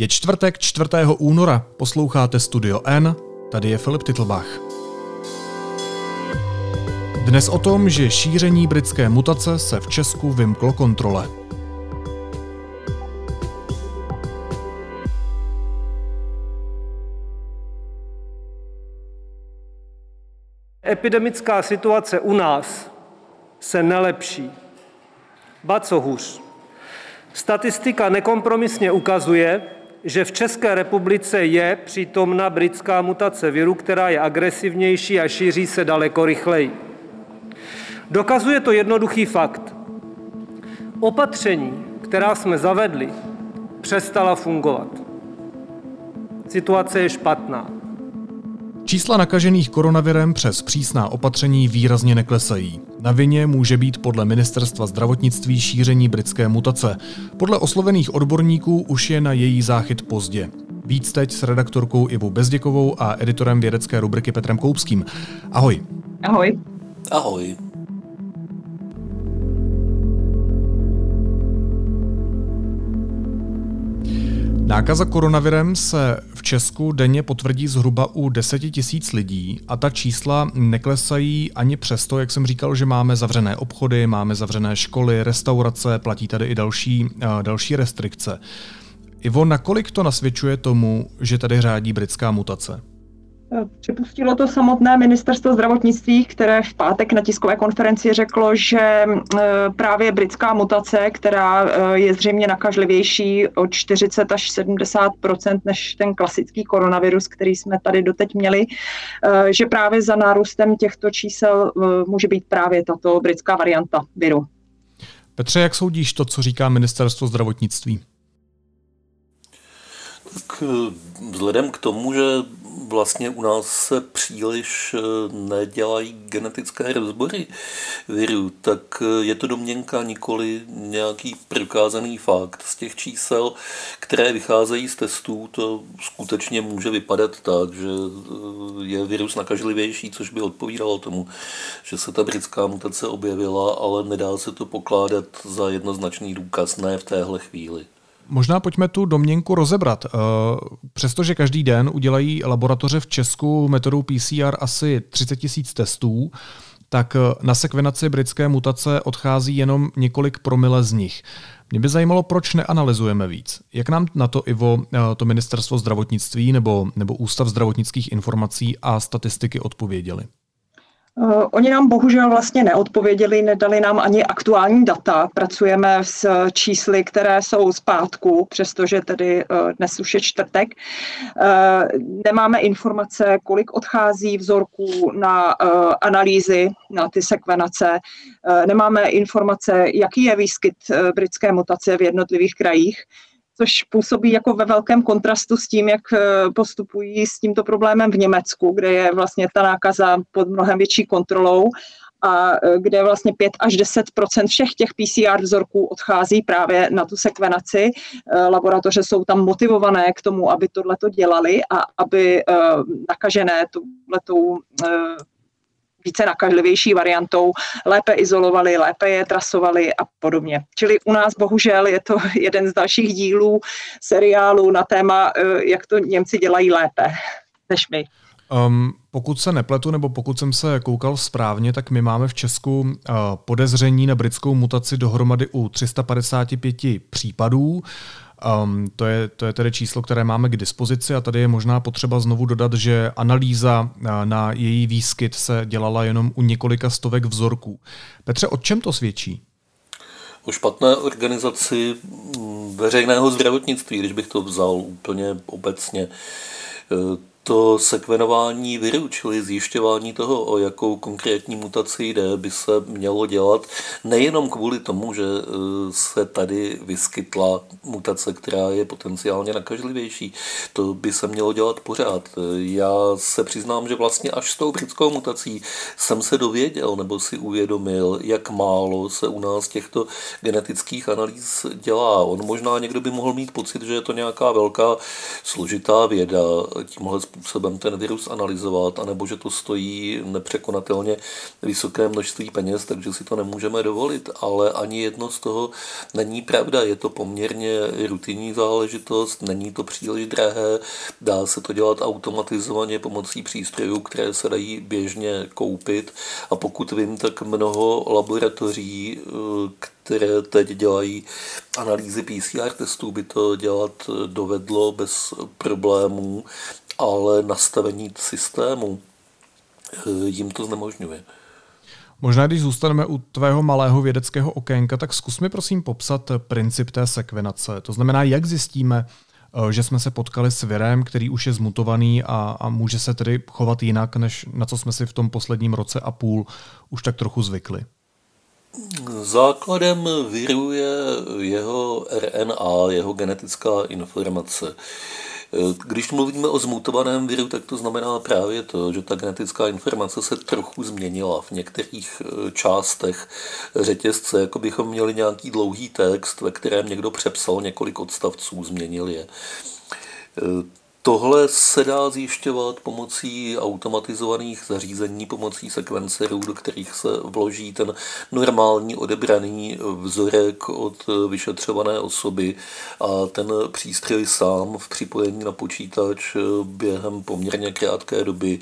Je čtvrtek 4. února, posloucháte Studio N, tady je Filip Titlbach. Dnes o tom, že šíření britské mutace se v Česku vymklo kontrole. Epidemická situace u nás se nelepší. Ba co hůř. Statistika nekompromisně ukazuje, že v České republice je přítomna britská mutace viru, která je agresivnější a šíří se daleko rychleji. Dokazuje to jednoduchý fakt. Opatření, která jsme zavedli, přestala fungovat. Situace je špatná. Čísla nakažených koronavirem přes přísná opatření výrazně neklesají. Na vině může být podle ministerstva zdravotnictví šíření britské mutace. Podle oslovených odborníků už je na její záchyt pozdě. Víc teď s redaktorkou Ivou Bezděkovou a editorem vědecké rubriky Petrem Koupským. Ahoj. Ahoj. Ahoj. Nákaza koronavirem se v Česku denně potvrdí zhruba u 10 tisíc lidí a ta čísla neklesají ani přesto, jak jsem říkal, že máme zavřené obchody, máme zavřené školy, restaurace, platí tady i další, další restrikce. Ivo, nakolik to nasvědčuje tomu, že tady řádí britská mutace? Připustilo to samotné ministerstvo zdravotnictví, které v pátek na tiskové konferenci řeklo, že e, právě britská mutace, která e, je zřejmě nakažlivější o 40 až 70% než ten klasický koronavirus, který jsme tady doteď měli, e, že právě za nárůstem těchto čísel může být právě tato britská varianta viru. Petře, jak soudíš to, co říká ministerstvo zdravotnictví? Tak vzhledem k tomu, že vlastně u nás se příliš eh, nedělají genetické rozbory viru, tak eh, je to domněnka nikoli nějaký prokázaný fakt. Z těch čísel, které vycházejí z testů, to skutečně může vypadat tak, že eh, je virus nakažlivější, což by odpovídalo tomu, že se ta britská mutace objevila, ale nedá se to pokládat za jednoznačný důkaz, ne v téhle chvíli. Možná pojďme tu domněnku rozebrat. Eh, přestože každý den udělají laboratoře v Česku metodou PCR asi 30 tisíc testů, tak eh, na sekvenaci britské mutace odchází jenom několik promile z nich. Mě by zajímalo, proč neanalyzujeme víc. Jak nám na to, Ivo, eh, to ministerstvo zdravotnictví nebo, nebo Ústav zdravotnických informací a statistiky odpověděli? Uh, oni nám bohužel vlastně neodpověděli, nedali nám ani aktuální data. Pracujeme s čísly, které jsou z pátku, přestože tedy uh, dnes už je čtvrtek. Uh, nemáme informace, kolik odchází vzorků na analýzy, na ty sekvenace. Nemáme informace, jaký je výskyt britské mutace v jednotlivých krajích což působí jako ve velkém kontrastu s tím, jak eh, postupují s tímto problémem v Německu, kde je vlastně ta nákaza pod mnohem větší kontrolou a eh, kde vlastně 5 až 10% všech těch PCR vzorků odchází právě na tu sekvenaci. Eh, laboratoře jsou tam motivované k tomu, aby tohleto dělali a aby nakažené tuhletou více nakažlivější variantou, lépe izolovali, lépe je trasovali a podobně. Čili u nás bohužel je to jeden z dalších dílů seriálu na téma, eh, jak to Němci dělají lépe než my. Um, pokud se nepletu, nebo pokud jsem se koukal správně, tak my máme v Česku uh, podezření na britskou mutaci dohromady u 355 případů. Um, to, je, to je tedy číslo, které máme k dispozici a tady je možná potřeba znovu dodat, že analýza na, na její výskyt se dělala jenom u několika stovek vzorků. Petře, o čem to svědčí? O špatné organizaci mm, veřejného zdravotnictví, když bych to vzal úplně obecně to sekvenování viru, čili zjišťování toho, o jakou konkrétní mutaci jde, by se mělo dělat nejenom kvůli tomu, že e, se tady vyskytla mutace, která je potenciálně nakažlivější. To by se mělo dělat pořád. Já se přiznám, že vlastně až s tou britskou mutací jsem se dověděl nebo si uvědomil, jak málo se u nás těchto genetických analýz dělá. On možná někdo by mohl mít pocit, že je to nějaká velká složitá věda tímhle způsobem způsobem ten virus analyzovat, anebo že to stojí nepřekonatelně vysoké množství peněz, takže si to nemůžeme dovolit. Ale ani jedno z toho není pravda. Je to poměrně rutinní záležitost, není to příliš drahé, dá se to dělat automatizovaně pomocí přístrojů, které se dají běžně koupit. A pokud vím, tak mnoho laboratoří, které teď dělají analýzy PCR testů, by to dělat dovedlo bez problémů, ale nastavení systému eh, jim to znemožňuje. Možná, když zůstaneme u tvého malého vědeckého okénka, tak zkus mi prosím popsat princip té sekvenace. To znamená, jak zjistíme, eh, že jsme se potkali s virem, který už je zmutovaný a, a může se tedy chovat jinak, než na co jsme si v tom posledním roce a půl už tak trochu zvykli. Základem viru je jeho RNA, jeho genetická informace. Když mluvíme o zmutovaném viru, tak to znamená právě to, že ta genetická informace se trochu změnila v některých eh, částech řetězce, jako bychom měli nějaký dlouhý text, ve kterém někdo přepsal několik odstavců, změnil je. Tohle se dá zjišťovat pomocí automatizovaných zařízení, pomocí sekvencerů, do kterých se vloží ten normální odebraný vzorek od vyšetřované osoby a ten přístroj sám v připojení na počítač během poměrně krátké doby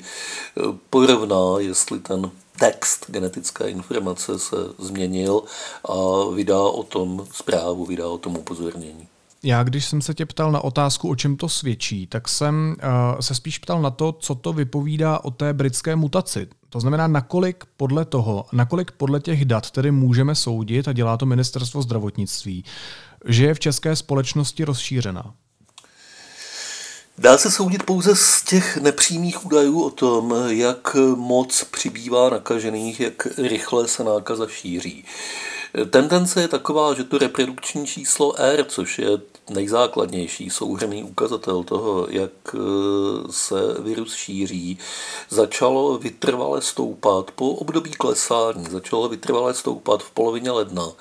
porovná, jestli ten text genetické informace se změnil a vydá o tom zprávu, vydá o tom upozornění. Já, když jsem se tě ptal na otázku, o čem to svědčí, tak jsem uh, se spíš ptal na to, co to vypovídá o té britské mutaci. To znamená, nakolik podle toho, nakolik podle těch dat tedy můžeme soudit, a dělá to ministerstvo zdravotnictví, že je v české společnosti rozšířená. Dá se soudit pouze z těch nepřímých údajů o tom, jak moc přibývá nakažených, jak rychle se nákaza šíří. Tendence je taková, že to reprodukční číslo R, což je nejzákladnější souhrný ukazatel toho, jak e, se virus šíří, začalo vytrvale stoupat po období klesání, začalo vytrvale stoupat v polovině ledna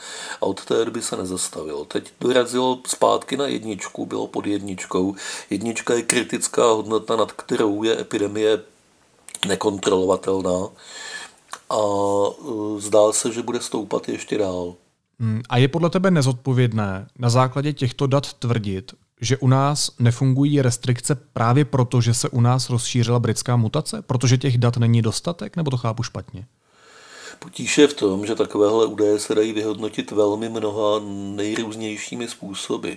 a od té doby se nezastavilo. Teď dorazilo zpátky na jedničku, bylo pod jedničkou. Jednička je kritická hodnota, nad kterou je epidemie nekontrolovatelná a e, zdá se, že bude stoupat ještě dál. Hmm, a je podle tebe nezodpovědné na základě těchto dat tvrdit, že u nás nefungují restrikce právě proto, že se u nás rozšířila britská mutace? Protože těch dat není dostatek, nebo to chápu špatně? Potíž je v tom, že takovéhle údaje se dají vyhodnotit velmi mnoha nejrůznějšími způsoby.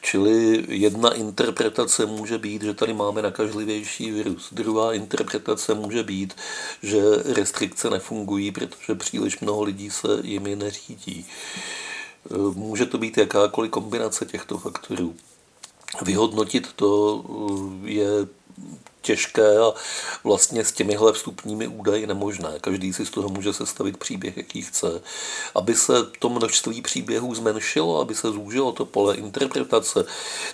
Čili jedna interpretace může být, že tady máme nakažlivější virus. Druhá interpretace může být, že restrikce nefungují, protože příliš mnoho lidí se jimi neřídí. Může to být jakákoliv kombinace těchto faktorů. Vyhodnotit to je těžké a vlastně s těmihle vstupními údaji nemožné. Každý si z toho může sestavit příběh, jaký chce. Aby se to množství příběhů zmenšilo, aby se zúžilo to pole interpretace,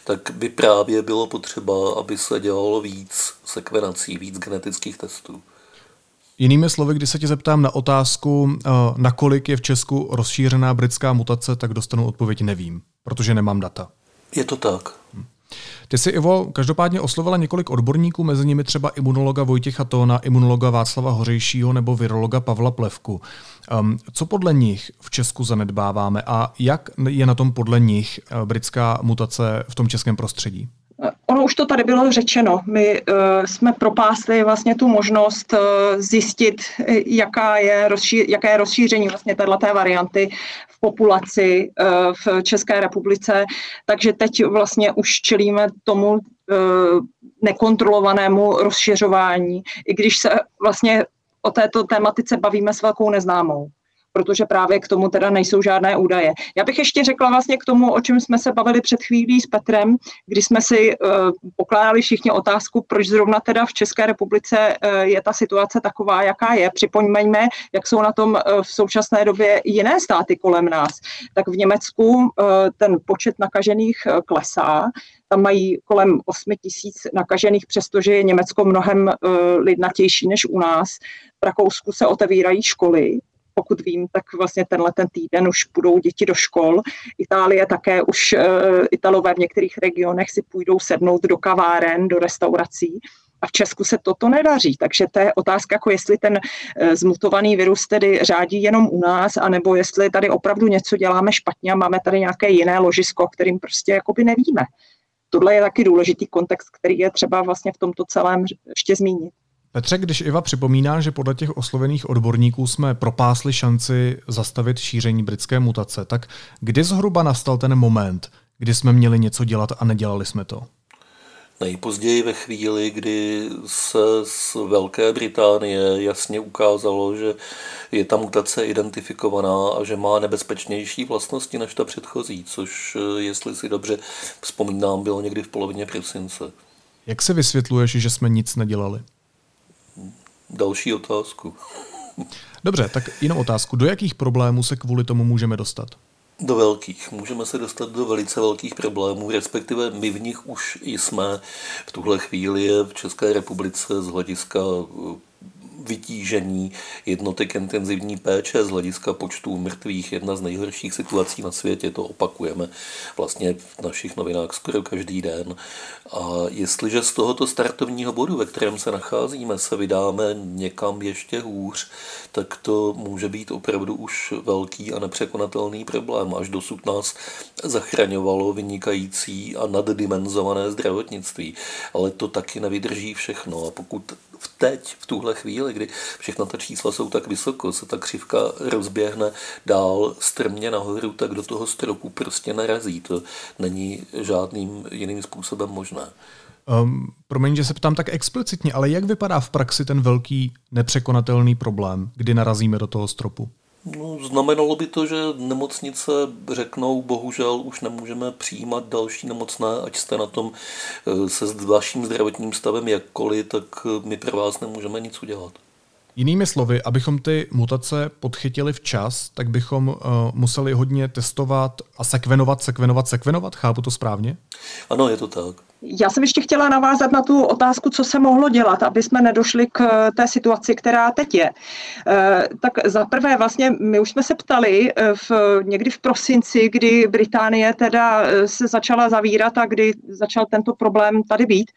tak by právě bylo potřeba, aby se dělalo víc sekvenací, víc genetických testů. Jinými slovy, když se tě zeptám na otázku, eh, nakolik je v Česku rozšířená britská mutace, tak dostanu odpověď nevím, protože nemám data. Je to tak. Hm. Ty jsi, Ivo, každopádně oslovila několik odborníků, mezi nimi třeba imunologa Vojtěcha Tóna, imunologa Václava Hořejšího nebo virologa Pavla Plevku. Um, co podle nich v Česku zanedbáváme a jak je na tom podle nich eh, britská mutace v tom českém prostředí? Ono už to tady bylo řečeno. My uh, jsme propásli vlastně tu možnost uh, zjistit, jaká je, rozší, jaké je rozšíření vlastně této varianty v populaci uh, v České republice. Takže teď vlastně už čelíme tomu uh, nekontrolovanému rozšiřování, i když se vlastně o této tématice bavíme s velkou neznámou protože právě k tomu teda nejsou žádné údaje. Já bych ještě řekla vlastně k tomu, o čem jsme se bavili před chvílí s Petrem, kdy jsme si uh, pokládali všichni otázku, proč zrovna teda v České republice uh, je ta situace taková, jaká je. Připomeňme, jak jsou na tom uh, v současné době jiné státy kolem nás. Tak v Německu ten počet nakažených klesá, tam mají kolem 8 tisíc nakažených, přestože je Německo mnohem lidnatější než u nás. V Rakousku se otevírají školy, pokud vím, tak vlastně tenhle ten týden už budou děti do škol. Itálie také už, uh, Italové v některých regionech si půjdou sednout do kaváren, do restaurací. A v Česku se toto nedaří, takže to je otázka, jako jestli ten eh, zmutovaný virus tedy řádí jenom u nás, anebo jestli tady opravdu něco děláme špatně a máme tady nějaké jiné ložisko, kterým prostě jakoby nevíme. Tohle je taky důležitý kontext, který je třeba vlastně v tomto celém ještě zmínit. Petře, když Iva připomíná, že podle těch oslovených odborníků jsme propásli šanci zastavit šíření britské mutace, tak kdy zhruba nastal ten moment, kdy jsme měli něco dělat a nedělali jsme to? Nejpozději ve chvíli, kdy se z Velké Británie jasně ukázalo, že je ta mutace identifikovaná a že má nebezpečnější vlastnosti než ta předchozí, což, jestli si dobře vzpomínám, bylo někdy v polovině prosince. Jak se vysvětluješ, že jsme nic nedělali? Další otázku. Dobře, tak jinou otázku. Do jakých problémů se kvůli tomu můžeme dostat? Do velkých. Můžeme se dostat do velice velkých problémů, respektive my v nich už jsme. V tuhle chvíli je v České republice z hlediska vytížení jednotek intenzivní péče z hlediska počtu mrtvých jedna z nejhorších situací na světě. To opakujeme vlastně v našich novinách skoro každý den. A jestliže z tohoto startovního bodu, ve kterém se nacházíme, se vydáme někam ještě hůř, tak to může být opravdu už velký a nepřekonatelný problém. Až dosud nás zachraňovalo vynikající a naddimenzované zdravotnictví. Ale to taky nevydrží všechno. A pokud v teď, v tuhle chvíli, kdy všechna ta čísla jsou tak vysoko, se ta křivka rozběhne dál strmě nahoru, tak do toho stropu prostě narazí. To není žádným jiným způsobem možné. Um, promiň, že se ptám tak explicitně, ale jak vypadá v praxi ten velký nepřekonatelný problém, kdy narazíme do toho stropu? No, znamenalo by to, že nemocnice řeknou, bohužel už nemůžeme přijímat další nemocné, ať jste na tom eh, se s vaším zdravotním stavem jakkoliv, tak eh, my pro vás nemůžeme nic udělat. Jinými slovy, abychom ty mutace podchytili včas, tak bychom uh, museli hodně testovat a sekvenovat, sekvenovat, sekvenovat. Chápu to správně? Ano, je to tak. Já jsem ještě chtěla navázat na tu otázku, co se mohlo dělat, aby jsme nedošli k eh, té situaci, která teď je. Eh, tak za prvé vlastně my už jsme se ptali v, někdy v prosinci, kdy Británie teda se začala zavírat a kdy začal tento problém tady být,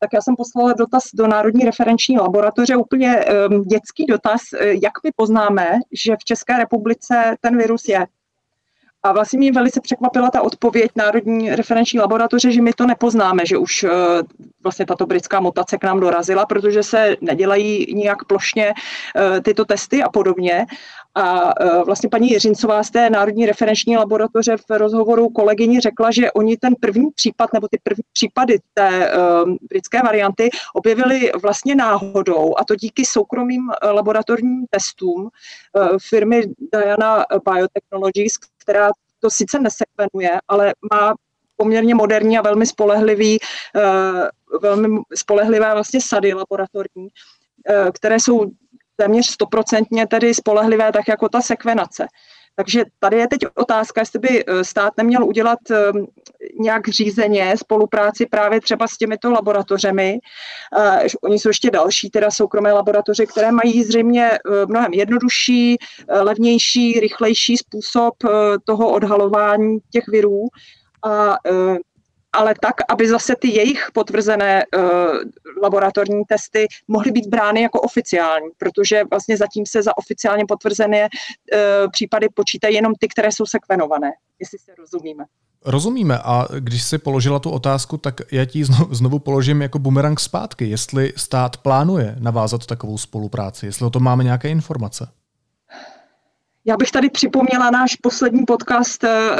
tak já jsem poslala dotaz do Národní referenční laboratoře, úplně dětský dotaz, eh, jak my poznáme, že v České republice ten virus je. A vlastně mě velice překvapila ta odpověď Národní referenční laboratoře, že my to nepoznáme, že už uh, vlastně tato britská mutace k nám dorazila, protože se nedělají nijak plošně uh, tyto testy a podobně. A e, vlastně paní Jiřincová z té Národní referenční laboratoře v rozhovoru kolegyni řekla, že oni ten první případ nebo ty první případy té britské varianty objevili vlastně náhodou a to díky soukromým laboratorním testům firmy Diana Biotechnologies, která to sice nesekvenuje, ale má poměrně moderní a velmi spolehlivý, uh, velmi spolehlivé vlastně sady laboratorní, které jsou téměř stoprocentně tedy spolehlivé, tak jako ta sekvenace. Takže tady je teď otázka, jestli by eh, stát neměl udělat eh, nějak řízeně spolupráci právě třeba s těmito laboratořemi. Eh, oni jsou ještě další, teda soukromé laboratoře, které mají zřejmě mnohem jednodušší, levnější, rychlejší způsob toho odhalování těch virů. A ale tak, aby zase ty jejich potvrzené uh, laboratorní testy mohly být brány jako oficiální, protože vlastně zatím se za oficiálně potvrzené uh, případy počítají jenom ty, které jsou sekvenované, jestli se rozumíme. Rozumíme a když si položila tu otázku, tak já ti znovu, položím jako bumerang zpátky, jestli stát plánuje navázat takovou spolupráci, jestli o tom máme nějaké informace. Já bych tady připomněla náš poslední podcast eh,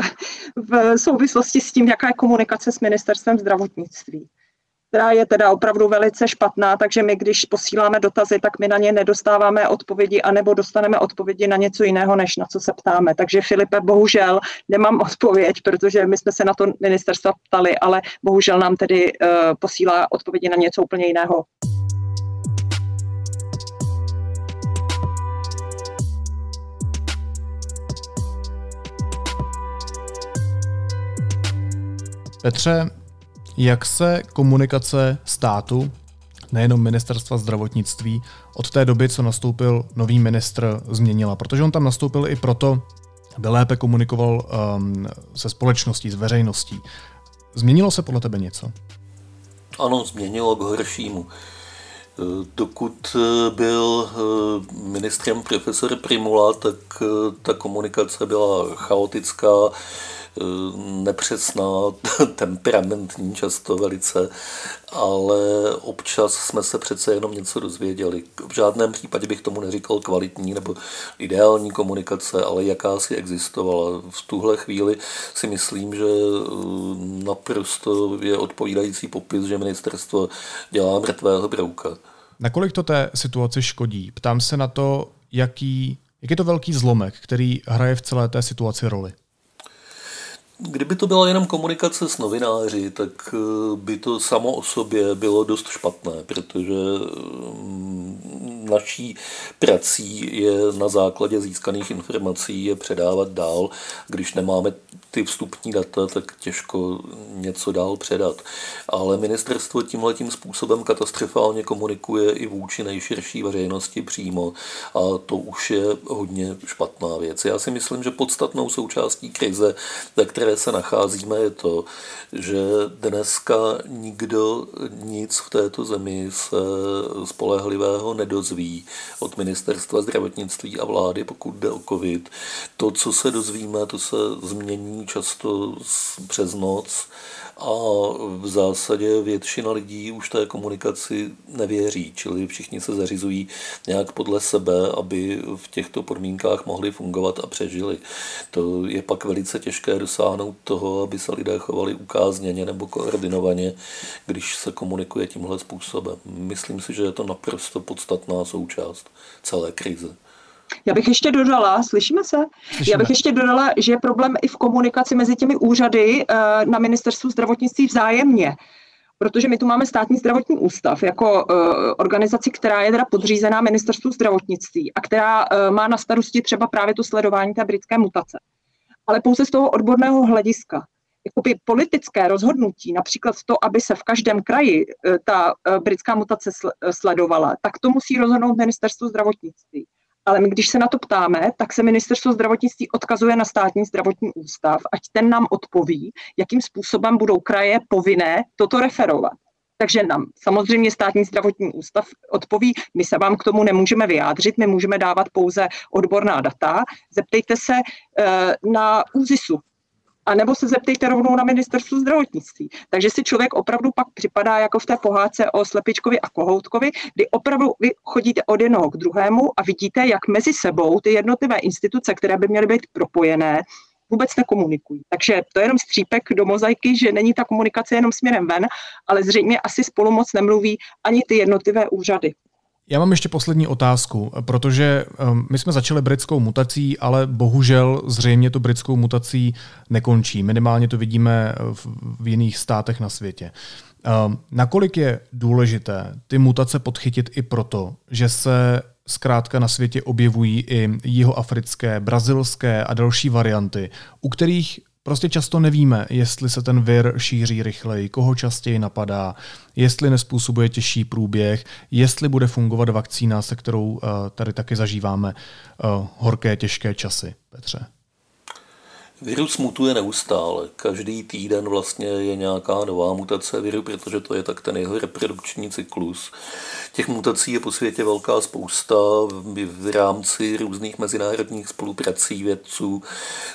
v souvislosti s tím, jaká je komunikace s ministerstvem zdravotnictví, která je teda opravdu velice špatná, takže my, když posíláme dotazy, tak my na ně nedostáváme odpovědi, anebo dostaneme odpovědi na něco jiného, než na co se ptáme. Takže Filipe, bohužel nemám odpověď, protože my jsme se na to ministerstva ptali, ale bohužel nám tedy uh, posílá odpovědi na něco úplně jiného. Petře, jak se komunikace státu, nejenom ministerstva zdravotnictví, od té doby, co nastoupil nový ministr, změnila? Protože on tam nastoupil i proto, aby lépe komunikoval um, se společností, s veřejností. Změnilo se podle tebe něco? Ano, změnilo k horšímu. Dokud byl ministrem profesor Primula, tak ta komunikace byla chaotická, nepřesná, temperamentní často velice, ale občas jsme se přece jenom něco dozvěděli. V žádném případě bych tomu neříkal kvalitní nebo ideální komunikace, ale jakási existovala. V tuhle chvíli si myslím, že eh, naprosto je odpovídající popis, že ministerstvo dělá mrtvého brouka. Nakolik to té situaci škodí? Ptám se na to, jaký, jak je to velký zlomek, který hraje v celé té situaci roli. Kdyby to byla jenom komunikace s novináři, tak eh, by to samo o sobě bylo dost špatné, protože mm, naší prací je na základě získaných informací je předávat dál. Když nemáme ty vstupní data, tak těžko něco dál předat. Ale ministerstvo tímhle tím způsobem katastrofálně komunikuje i vůči nejširší veřejnosti přímo a to už je hodně špatná věc. Já si myslím, že podstatnou součástí krize, ve které se nacházíme, je to, že dneska nikdo nic v této zemi se spolehlivého nedozví od ministerstva zdravotnictví a vlády, pokud jde o covid. To, co se dozvíme, to se změní často přes noc a v zásadě většina lidí už té komunikaci nevěří, čili všichni se zařizují nějak podle sebe, aby v těchto podmínkách mohli fungovat a přežili. To je pak velice těžké dosáhnout toho, aby se lidé chovali ukázněně nebo koordinovaně, když se komunikuje tímhle způsobem. Myslím si, že je to naprosto podstatná součást celé krize. Já bych ještě dodala, slyšíme se? Slyšíme. Já bych ještě dodala, že je problém i v komunikaci mezi těmi úřady eh, na ministerstvu zdravotnictví vzájemně. Protože my tu máme státní zdravotní ústav jako uh, organizaci, která je teda podřízená ministerstvu zdravotnictví a která uh, má na starosti třeba právě to sledování té britské mutace. Ale pouze z toho odborného hlediska. Jakoby politické rozhodnutí, například to, aby se v každém kraji uh, ta uh, britská mutace sl- sledovala, tak to musí rozhodnout ministerstvo zdravotnictví. Ale my, když se na to ptáme, tak se ministerstvo zdravotnictví odkazuje na státní zdravotní ústav, ať ten nám odpoví, jakým způsobem budou kraje povinné toto referovat. Takže nám samozřejmě státní zdravotní ústav odpoví, my se vám k tomu nemůžeme vyjádřit, my můžeme dávat pouze odborná data. Zeptejte se na ÚZISu, a nebo se zeptejte rovnou na ministerstvu zdravotnictví. Takže si člověk opravdu pak připadá jako v té pohádce o slepičkovi a kohoutkovi, kdy opravdu vy chodíte od jednoho k druhému a vidíte, jak mezi sebou ty jednotlivé instituce, které by měly být propojené, vůbec nekomunikují. Takže to je jenom střípek do mozaiky, že není ta komunikace jenom směrem ven, ale zřejmě asi spolu moc nemluví ani ty jednotlivé úřady. Já mám ještě poslední otázku, protože um, my jsme začali britskou mutací, ale bohužel zřejmě to britskou mutací nekončí. Minimálně to vidíme v, v jiných státech na světě. Um, nakolik je důležité ty mutace podchytit i proto, že se zkrátka na světě objevují i jihoafrické, brazilské a další varianty, u kterých Prostě často nevíme, jestli se ten vir šíří rychleji, koho častěji napadá, jestli nespůsobuje těžší průběh, jestli bude fungovat vakcína, se kterou uh, tady taky zažíváme uh, horké, těžké časy. Petře. Virus mutuje neustále. Každý týden vlastně je nějaká nová mutace viru, protože to je tak ten jeho reprodukční cyklus. Těch mutací je po světě velká spousta. V rámci různých mezinárodních spoluprací vědců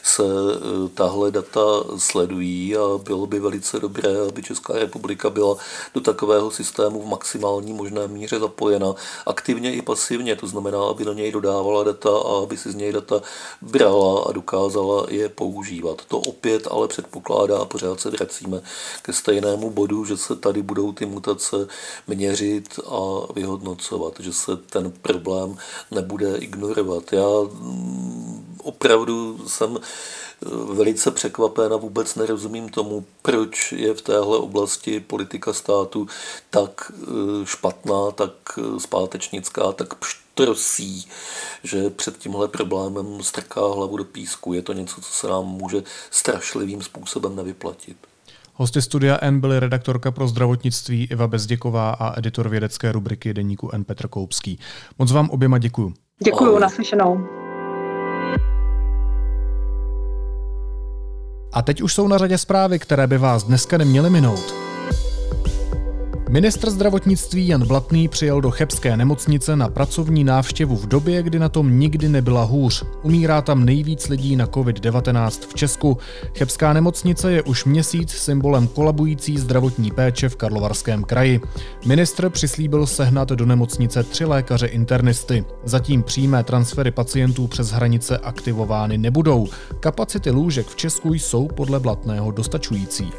se e, tahle data sledují a bylo by velice dobré, aby Česká republika byla do takového systému v maximální možné míře zapojena, aktivně i pasivně, to znamená, aby do něj dodávala data a aby si z něj data brala a dokázala je používat. To opět ale předpokládá, pořád se vracíme ke stejnému bodu, že se tady budou ty mutace měřit a vyhodnocovat, že se ten problém nebude ignorovat. Já mm, opravdu jsem velice překvapen a vůbec nerozumím tomu, proč je v téhle oblasti politika státu tak eh, špatná, tak eh, zpátečnická, tak pštrosí, že před tímhle problémem strká hlavu do písku. Je to něco, co se nám může strašlivým způsobem nevyplatit. Hosty studia N byly redaktorka pro zdravotnictví Iva Bezděková a editor vědecké rubriky deníku N Petr Koupský. Moc vám oběma děkuju. Děkuju, naslyšenou. A teď už jsou na řadě zprávy, které by vás dneska neměly minout. Ministr zdravotnictví Jan Blatný přijel do Chebské nemocnice na pracovní návštěvu v době, kdy na tom nikdy nebyla hůř. Umírá tam nejvíc lidí na COVID-19 v Česku. Chebská nemocnice je už měsíc symbolem kolabující zdravotní péče v Karlovarském kraji. Ministr přislíbil sehnat do nemocnice tři lékaře internisty. Zatím přímé transfery pacientů přes hranice aktivovány nebudou. Kapacity lůžek v Česku jsou podle Blatného dostačující.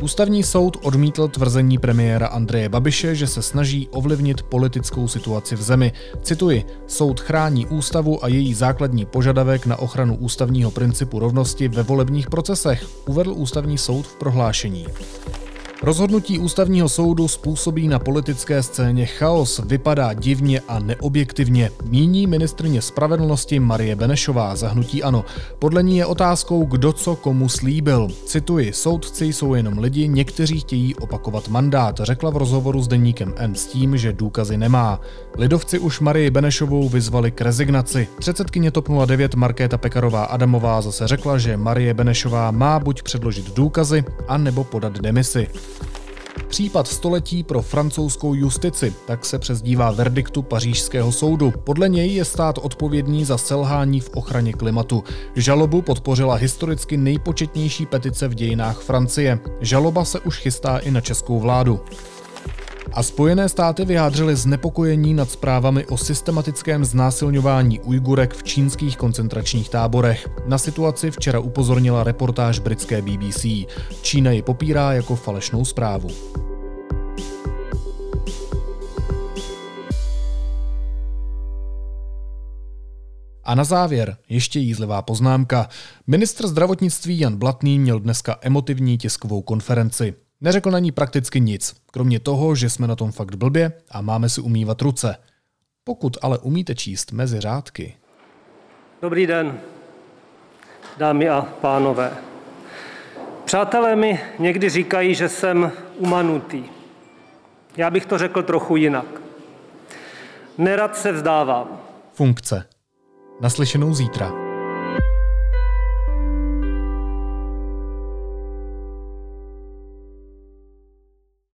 Ústavní soud odmítl tvrzení premiéra Andreje Babiše, že se snaží ovlivnit politickou situaci v zemi. Cituji, soud chrání ústavu a její základní požadavek na ochranu ústavního principu rovnosti ve volebních procesech, uvedl ústavní soud v prohlášení. Rozhodnutí ústavního soudu způsobí na politické scéně chaos, vypadá divně a neobjektivně, míní ministrně spravedlnosti Marie Benešová za hnutí ANO. Podle ní je otázkou, kdo co komu slíbil. Cituji, soudci jsou jenom lidi, někteří chtějí opakovat mandát, řekla v rozhovoru s deníkem N s tím, že důkazy nemá. Lidovci už Marie Benešovou vyzvali k rezignaci. Předsedkyně TOP 09 Markéta Pekarová Adamová zase řekla, že Marie Benešová má buď předložit důkazy, anebo podat demisi. Případ století pro francouzskou justici, tak se přezdívá verdiktu pařížského soudu. Podle něj je stát odpovědný za selhání v ochraně klimatu. Žalobu podpořila historicky nejpočetnější petice v dějinách Francie. Žaloba se už chystá i na českou vládu. A Spojené státy vyjádřily znepokojení nad zprávami o systematickém znásilňování Ujgurek v čínských koncentračních táborech. Na situaci včera upozornila reportáž britské BBC. Čína ji popírá jako falešnou zprávu. A na závěr ještě jízlivá poznámka. Ministr zdravotnictví Jan Blatný měl dneska emotivní tiskovou konferenci. Neřekl na ní prakticky nic, kromě toho, že jsme na tom fakt blbě a máme si umývat ruce. Pokud ale umíte číst mezi řádky. Dobrý den, dámy a pánové. Přátelé mi někdy říkají, že jsem umanutý. Já bych to řekl trochu jinak. Nerad se vzdávám. Funkce. Naslyšenou zítra.